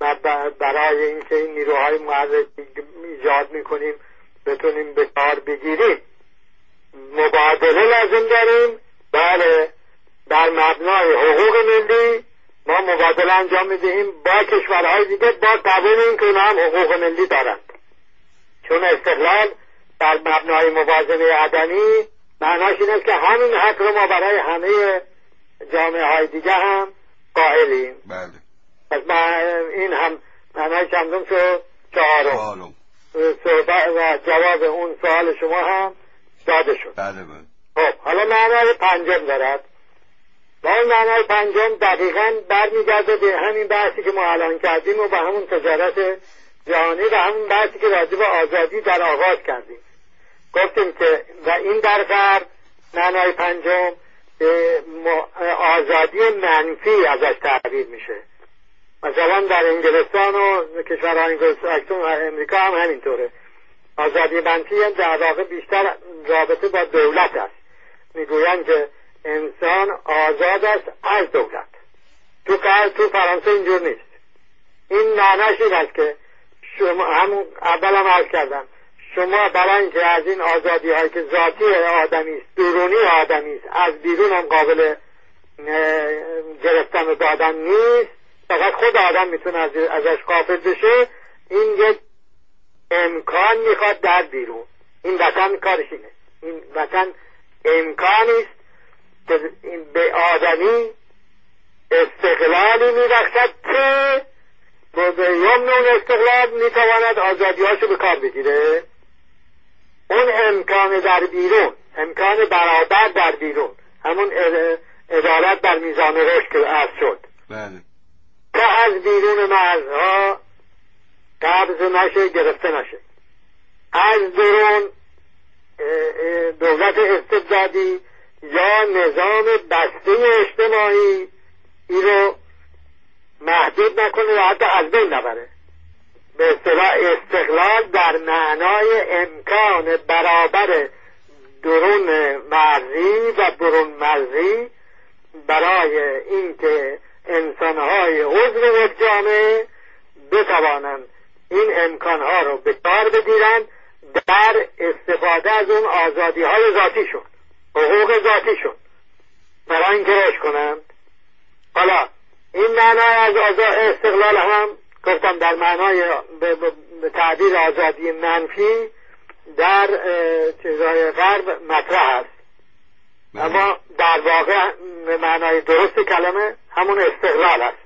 Speaker 2: و برای اینکه این نیروهای معرض ایجاد می‌کنیم بتونیم به کار بگیریم. مبادله لازم داریم. بله در مبنای حقوق ملی ما مبادله انجام می‌دهیم. با کشورهای دیگه با قبول این که هم حقوق ملی دارند. چون استقلال در مبنای موازنه عدنی معناش این است که همین حق رو ما برای همه جامعه های دیگه هم قائلیم.
Speaker 1: بله.
Speaker 2: این هم معنای چندم شد؟ چهارم. و جواب اون سوال شما هم داده شد.
Speaker 1: بله بله.
Speaker 2: خب حالا معنای پنجم دارد. با این معنای پنجم دقیقا برمیگرده به همین بحثی که ما الان کردیم و به همون تجارت جهانی و همون بحثی که راجع به آزادی در آغاز کردیم. گفتیم که و این در غرب معنای پنجم آزادی منفی ازش تعبیر میشه. مثلا در انگلستان و کشورهای انگلستان و امریکا هم همینطوره. آزادی منفی هم در واقع بیشتر رابطه با دولت است. می‌گویند که انسان آزاد است از دولت. تو تو فرانسه اینجور نیست. این معنیش این است که شما همون اول هم عرض کردم. شما برای اینکه از این آزادی هایی که ذاتی آدمی است درونی آدمی است از بیرون هم قابل گرفتن و دادن نیست. فقط خود آدم می‌تونه از ازش قافل بشه. این یک امکان می‌خواد در بیرون. این وطن کارش اینه. این وطن امکانی است که به آدمی استقلالی میرخشد که به یمن اون استقلال می‌تواند آزادیهاشو به کار بگیره. اون امکان در بیرون امکان برابر در بیرون همون ادارت در میزان رشد که عرض شد.
Speaker 1: بله.
Speaker 2: از بیرون مرزها قبض نشه گرفته نشه. از درون دولت استبدادی یا نظام بسته اجتماعی ای رو محدود نکنه و حتی از بین نبره. به اصطلاح استقلال در معنای امکان برابر درون مرزی و برون مرزی برای اینکه انسانهای عضو یک جامعه بتوانند این امکانها رو به کار بگیرند در استفاده از اون آزادی های ذاتیشون حقوق ذاتیشون برای اینکه رشد کنند حالا این معنای از استقلال هم گفتم در معنای به تعبیر آزادی منفی در چیزهای غرب مطرح است. اما در واقع به معنای درست کلمه همون استقلال است.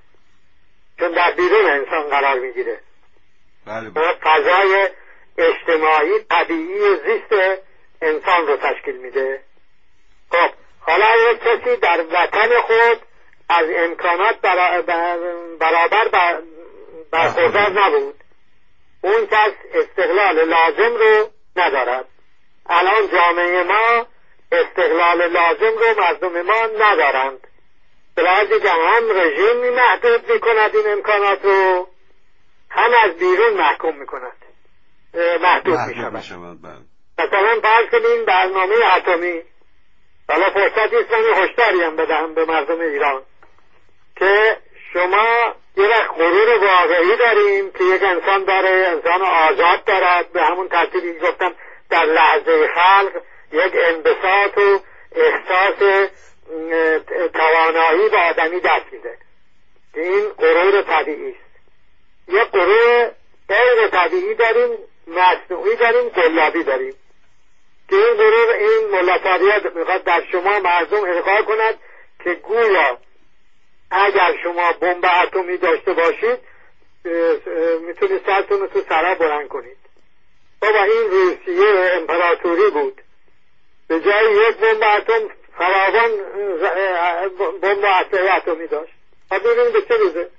Speaker 2: چون در بیرون انسان قرار می‌گیره.
Speaker 1: بله.
Speaker 2: فضای اجتماعی طبیعی زیست انسان رو تشکیل میده. خب حالا یک کسی در وطن خود از امکانات برابر برخوردار نبود اون کس استقلال لازم رو ندارد. الان جامعه ما استقلال لازم رو مردم ما ندارند. به که هم رژیم محدود می‌کند این امکانات رو. هم از بیرون محکوم می‌کند. محدود می‌شود.
Speaker 1: بله.
Speaker 2: مثلا فرض کنیم برنامه اتمی. حالا فرصتی است من هشداری هم بدهم به مردم ایران. که شما یه وقت غرور واقعی داریم که یک انسان داره انسان آزاد دارد. به همون ترتیبی گفتم در لحظه خلق یک انبساط و احساس توانایی به آدمی دست میده. این غرور طبیعی است. یک غرور غیر طبیعی داریم مصنوعی داریم گلابی داریم. که این غرور این ملتاریت می‌خواد در شما مردم القا کند که گویا اگر شما بمب اتمی داشته باشید می‌تونید سرتون رو تو سرا بلند کنید. بابا این روسیه امپراتوری بود. به جای یک بمب اتم فراوان بمب اتمی داشت. و ببینید به چه روزه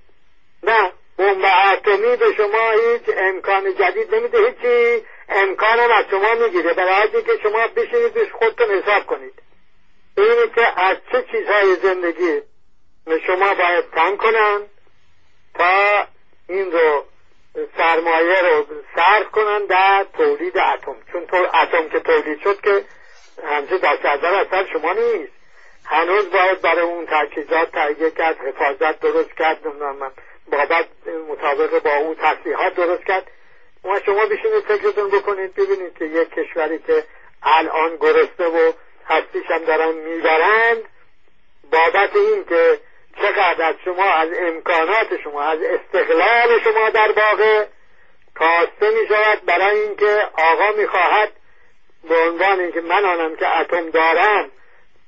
Speaker 2: نه بمب اتمی به شما هیچ امکان جدید نمیده هیچی امکان از شما می‌گیره. برای که شما بشینید خودتون حساب کنید. ببینید که از چه چیزهای زندگی شما باید کم کنن تا این رو سرمایه رو صرف کنن در تولید اتم. چون اتم که تولید شد که همچه دست اثر شما نیست. هنوز باید برای اون تجهیزات تهیه کرد حفاظت درست کرد نمی‌دونم بابت مطابق با اون تصلیحات درست کرد. ما شما بشینید فکرتون بکنید ببینید که یک کشوری که الان گرسته و هستیش هم دارن می‌برند بابت این که چقدر از شما از امکانات شما از استقلال شما در واقع کاسته می شود برای اینکه آقا می خواهد به عنوان اینکه من آنم که اتم دارم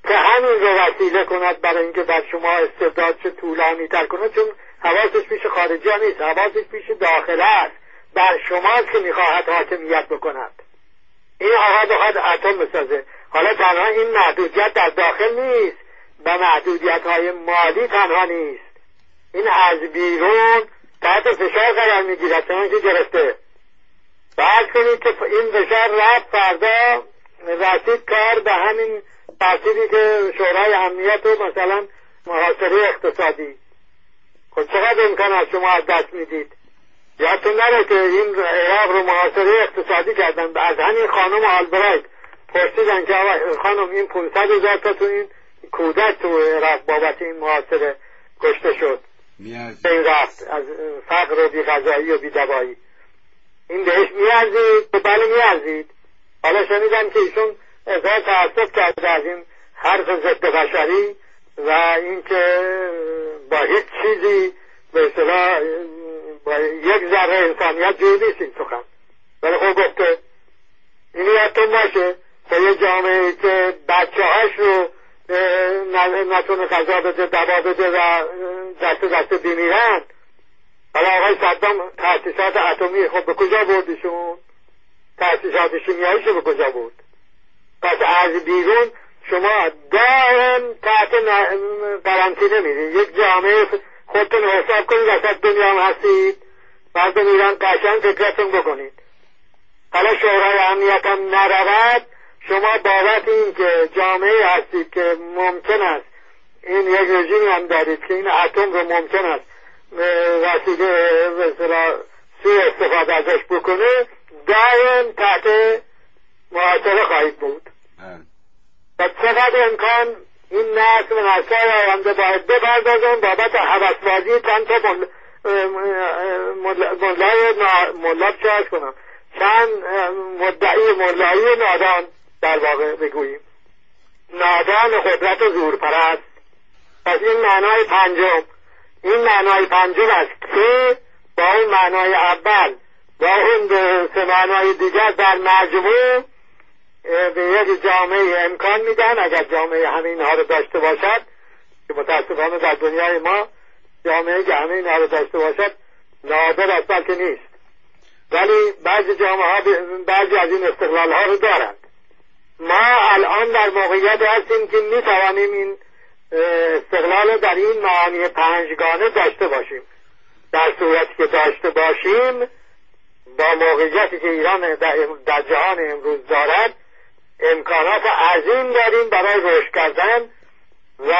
Speaker 2: که همین رو وسیله کند برای اینکه بر شما استعداد چه طولانی تر کند چون حواسش پیش خارجی ها نیست حواسش پیش داخله است. بر شماست که می‌خواهد حاکمیت بکند. این آقا بخواد اتم بسازه. حالا تنها این محدودیت در داخل نیست. و محدودیت های مالی تنها نیست. این از بیرون تحت فشار قرار می‌گیرد چون که گرفته. بعد کنید که این فشار رفت فردا رسید کار به همین ترتیبی که شورای امنیت و مثلا محاصره اقتصادی. خب چقدر امکان از شما از دست می‌دید؟ یادتون نره که این عراق رو محاصره اقتصادی کردن. از همین خانم آلبرایت پرسیدن که خانم این 500 هزار تا تو این کودک تو عراق بابت این محاصره کشته شد. این رفت از فقر و بیغذایی و بیدوایی. این بهش میارزید بله میارزید. حالا شنیدم که ایشون اظهار تعصب کرده از این حرف ضد بشری و اینکه با هیچ چیزی به اصطلاح با یک ذره انسانیت جوی نیست این سخن. ولی خب گفته این یادتون باشه با یه جامعه که بچه هاش رو نتونه غذا بده دوا بده و دست دست حالا آقای صدام تاسیسات اتمی خب به کجا بردیشون؟ تاسیسات شیمیاییشو به کجا بود پس از بیرون شما دائم تحت قرنطینه میرید یک جامعه خودتون حساب کنید وسط دنیا هم هستید. مردم ایران قشنگ فکرتون بکنید. حالا شورای امنیت هم نرود. شما بابت این که جامعه هستید که ممکن است. این یک رژیمی هم دارید که این اتم رو ممکن است. وسیله سوی استفاده ازش بکنه دائم تحت محاصره خواهید بود. بله. و چقدر امکان این نسل نسل آینده باید بپردازن بابت حوثبازی چند تا ملای ملاب چه کنم. چند مدعی ملایی نادان در واقع بگوییم. نادان قدرت و زور پرست پس این معنای پنجم. این معنای پنجم است که با اون معنای اول با اون سه معنای دیگر در مجموع به یک جامعه امکان میدن. اگر جامعه همه اینها رو داشته باشد که متاسفانه در دنیای ما جامعه که همه اینها رو داشته باشد نادر است بلکه نیست. ولی بعضی جامعه ها بعضی از این استقلال ها رو دارند. ما الان در موقعیت هستیم که می توانیم این استقلال در این معانی پنجگانه داشته باشیم. در صورتی که داشته باشیم با موقعیتی که ایران در جهان امروز دارد امکانات عظیم داریم برای رشد کردن و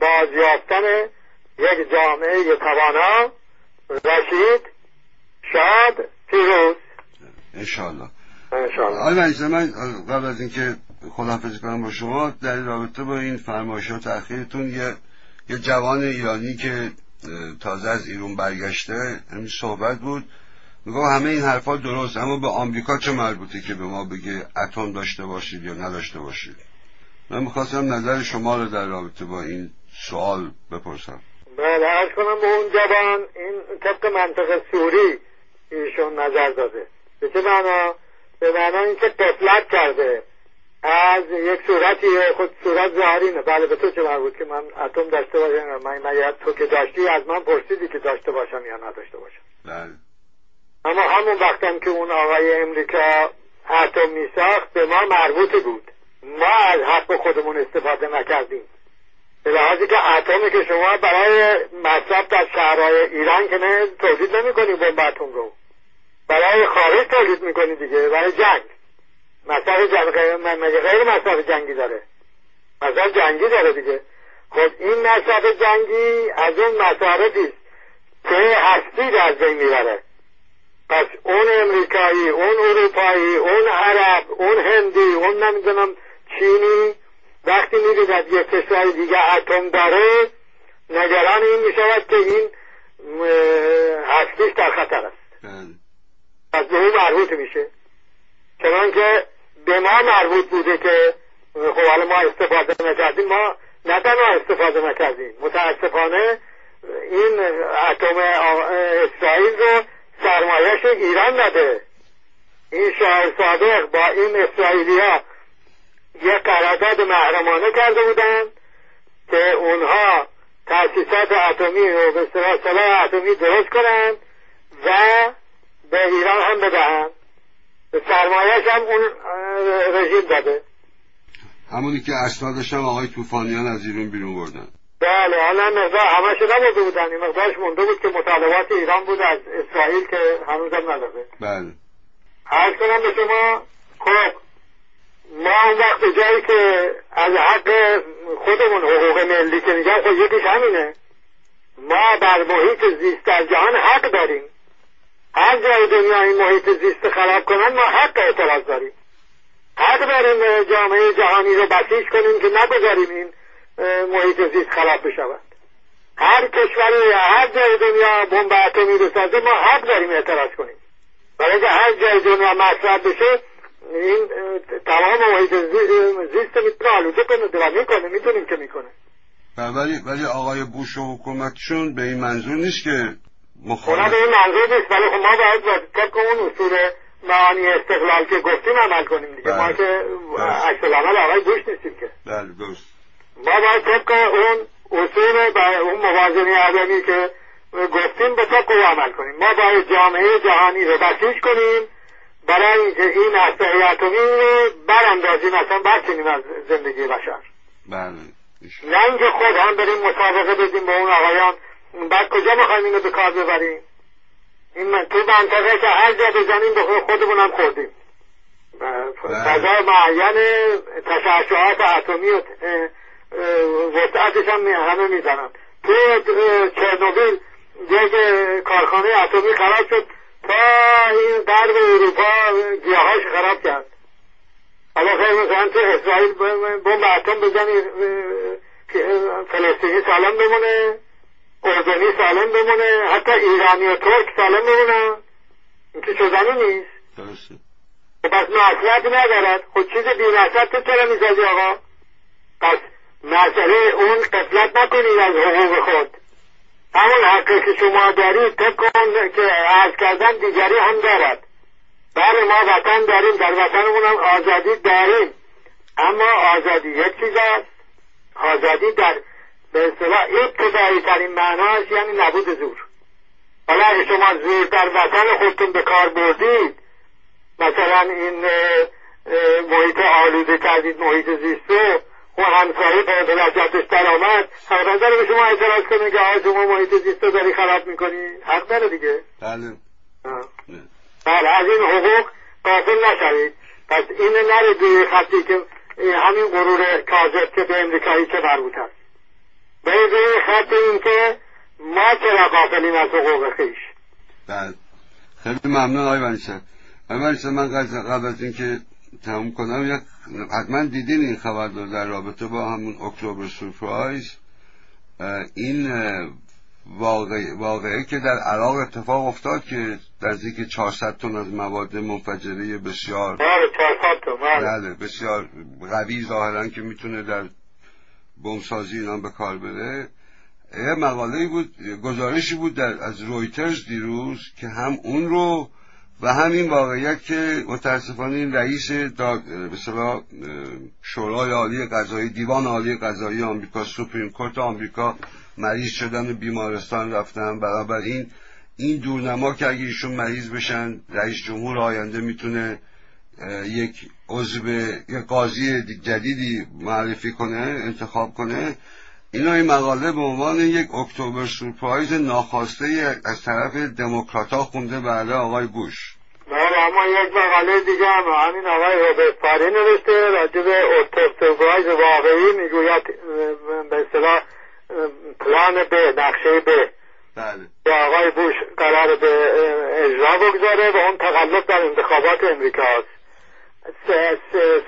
Speaker 2: بازیافتن یک جامعه توانا رشید شاد پیروز
Speaker 1: انشاءالله. آقای من قبل از اینکه خداحافظی کنم با شما در رابطه با این فرمایشات اخیرتون یه یه جوان ایرانی که تازه از ایران برگشته همین صحبت بود. میگم همه این حرفا درست اما به آمریکا چه مربوطه که به ما بگه اتم داشته باشید یا نداشته باشید؟ من می‌خواستم نظر شما رو در رابطه با این سوال بپرسم.
Speaker 2: بله ارز کنم به اون جوان این طبق منطق سوری ایشون نظر داده. به چه معنا؟ به معنا اینکه تفلت کرده. از یک صورتی خود صورت ظاهرینه بله به تو چه مربوط که من اتم داشته باشم؟ من من تو که داشتی از من پرسیدی که داشته باشم یا نداشته باشم؟
Speaker 1: بله.
Speaker 2: اما همون وقتم که اون آقای امریکا اتم میساخت به ما مربوط بود. ما از حق خودمون استفاده نکردیم. به لحاظی که اتمی که شما برای مصرف در شهرهای ایران که نه تولید نمی کنی بمب اتم رو. برای خارج تولید می‌کنی دیگه برای جنگ. مصرف جنگ غیر مصرف جنگی داره؟ مصرف جنگی داره دیگه. خب این مصرف جنگی از اون مصارفی که هستی در بین می‌بره. پس اون امریکایی اون اروپایی اون عرب اون هندی اون نمی‌دونم چینی وقتی می‌بیند یک کشور دیگه اتم داره نگران این می‌شود که این هستیش در خطر است. بله. پس به اون مربوط میشه. چنان که به ما مربوط بوده که خب حالا ما استفاده نکردیم. ما نه استفاده نکردیم متاسفانه این اتم اسرائیل رو سرمایهش ایران نده. این شاه صادق با این اسرائیلی ها یک قرارداد محرمانه کرده بودن که اونها تاسیسات اتمی و به سلاح اتمی درست کنند و به ایران هم بدهند به سرمایهش هم اون رژیم داده.
Speaker 1: همونی که اسنادش هم آقای توفانیان از ایران بیرون بردن.
Speaker 2: بله حالا مقدار همش نبوده بودن. این مقدارش مونده بود که مطالبات ایران بود از اسرائیل که هنوزم نداده.
Speaker 1: بله.
Speaker 2: عرض کنم به شما خب ما اون وقت جایی که از حق خودمون حقوق ملی که میگم خب یکیش همینه. ما بر محیط زیست در جهان حق داریم. هر جای دنیا این محیط زیست خراب کنن ما حق اعتراض داریم. حق داریم جامعه جهانی رو بسیج کنیم که نگذاریم این محیط زیست خراب بشود. هر کشوری هر جای دنیا بمب اتمی بسازه ما حق داریم اعتراض کنیم. برای اینکه هر جای دنیا مصرف بشه این تمام محیط زیست می‌تونه آلوده کنه و می‌کنه می‌تونیم که می‌کنه.
Speaker 1: ولی ولی آقای بوش و حکومتشون به این منظور نیست که
Speaker 2: مخالف. به این منظور نیست. ولی خب ما باید طبق اون اصول معانی استقلال که گفتیم عمل کنیم دیگه. ما که عکس العمل آقای بوش نیستیم که.
Speaker 1: بله درست.
Speaker 2: ما باید طبق اون اصول و اون موازنه عدمی که گفتیم به طبق او عمل کنیم. ما باید جامعه جهانی رو بسیج کنیم برای اینکه این اسلحه اتمی رو براندازیم اصلا برکنیم از زندگی بشر.
Speaker 1: بله
Speaker 2: نه اینکه خود هم بریم مسابقه بدیم به اون آقایان بعد کجا می‌خوایم اینو به کار ببریم؟ این تو منطقه که هر جا بزنیم به خودمون هم خوردیم. فضا معین تشعشعات اتمی و وسعتش هم همه می‌زنن. تو چرنوبیل یک کارخانه اتمی خراب شد تا این غرب اروپا گیاهاش خراب کرد. حالا خیلی مثلا تو اسرائیل بمب اتم بزنی فلسطینی سالم بمونه. اردنی سالم بمونه حتی ایرانی و ترک سالم بمونه. این که شدنی نیست؟
Speaker 1: درسته.
Speaker 2: پس معصلت ندارد. خود چیز بیمعصلت تو چرا می‌زدی آقا؟ پس مسئله اون قفلت نکنید از حقوق خود. همون حقی که شما دارید طبق که عرض کردن دیگری هم دارد. بله ما وطن داریم در وطنمون هم آزادی داریم. اما آزادی یک چیز است. آزادی در به اصطلاح ابتدایی ترین معناش یعنی نبود زور. حالا اگه شما زور در وطن خودتون به کار بردید مثلا این محیط آلوده کردید محیط زیست و همسایه به لجتش در آمد. داره به شما اعتراض کنه که آقا شما محیط زیست رو داری خراب می‌کنی؟ حق داره دیگه.
Speaker 1: بله.
Speaker 2: بله. از این حقوق قافل نشوید. پس این نره دوی خطی که همین غرور کاذب که به امریکایی چه مربوط است به این خط این که ما چرا قافلیم از حقوق خیش؟
Speaker 1: بله. خیلی ممنون آقای ونیسن آقای من قبل از اینکه تموم کنم یک حتما دیدین این خبر در رابطه با همون اکتبر سورپرایز این واقعه, واقعه که در عراق اتفاق افتاد که نزدیک 400 تن از مواد منفجره بسیار
Speaker 2: بله 400 تن
Speaker 1: بله بسیار قوی ظاهرا که می‌تونه در بمسازی اینا به کار بره. یه مقاله بود گزارشی بود در از رویترز دیروز که هم اون رو و همین واقعیت که متاسفانه این رئیس به شورای عالی قضایی دیوان عالی قضایی آمریکا سوپریم کورت آمریکا مریض شدن و بیمارستان رفتن. این این دورنما که اگه ایشون مریض بشن رئیس جمهور آینده می‌تونه یک عضو یک قاضی جدیدی معرفی کنه انتخاب کنه. اینا این مقاله به عنوان یک اکتبر سورپرایز ناخواسته از طرف دموکراتا خونده بعد آقای بوش.
Speaker 2: بله اما یک مقاله دیگه هم همین آقای روبرت پاری نوشته راجع به سورپرایز واقعی می‌گوید به اصطلاح پلان به نقشه به
Speaker 1: بله.
Speaker 2: که آقای بوش قرار به اجرا بگذاره و اون تقلب در انتخابات امریکا هست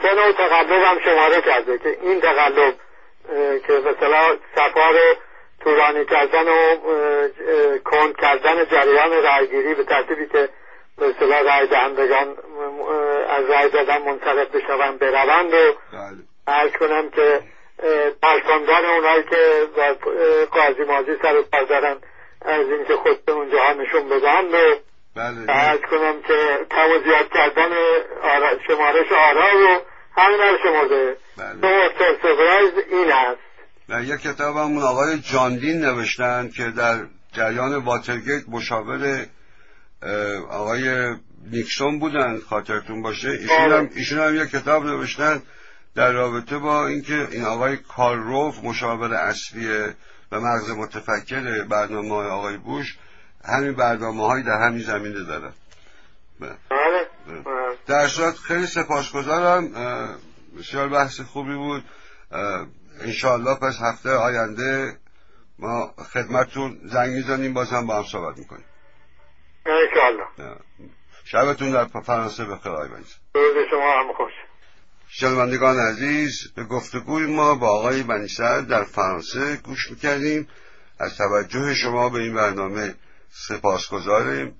Speaker 2: سه نوع تقلب هم شماره کرده که این تقلب که مثلا سفار طولانی کردن و کند کردن جریان رایگیری به ترتیبی که مثلا رای دهندگان از رای دادن منصرف بشون بروند و ارز کنم که پرساندن اونایی که قاضی مازی سر کار دارن از اینکه خود اونجا نشون بدن و
Speaker 1: بله
Speaker 2: ارز کنم که زیاد کردن شمارش آرا و همین هم شمرده بله. این هست
Speaker 1: و یک کتاب همون آقای جاندین نوشتن که در جریان واترگیت مشاور آقای نیکسون بودن خاطرتون باشه ایشون بله. هم, ایشون هم یک کتاب نوشتن در رابطه با اینکه این آقای کارروف مشاور اصلی و مغز متفکر برنامه آقای بوش همین برنامه های در همین زمینه دارن.
Speaker 2: بله.
Speaker 1: در صورت خیلی سپاسگزارم. بسیار بحث خوبی بود. انشاءالله پس هفته آینده ما خدمتتون زنگ می‌زنیم باز هم با هم صحبت می‌کنیم.
Speaker 2: انشاءالله.
Speaker 1: شبتون در فرانسه بخیر آقای
Speaker 2: روز شما هم خوش.
Speaker 1: شنوندگان عزیز به گفتگوی ما با آقای بنیسر در فرانسه گوش می‌کردیم. از توجه شما به این برنامه سپاس گذاریم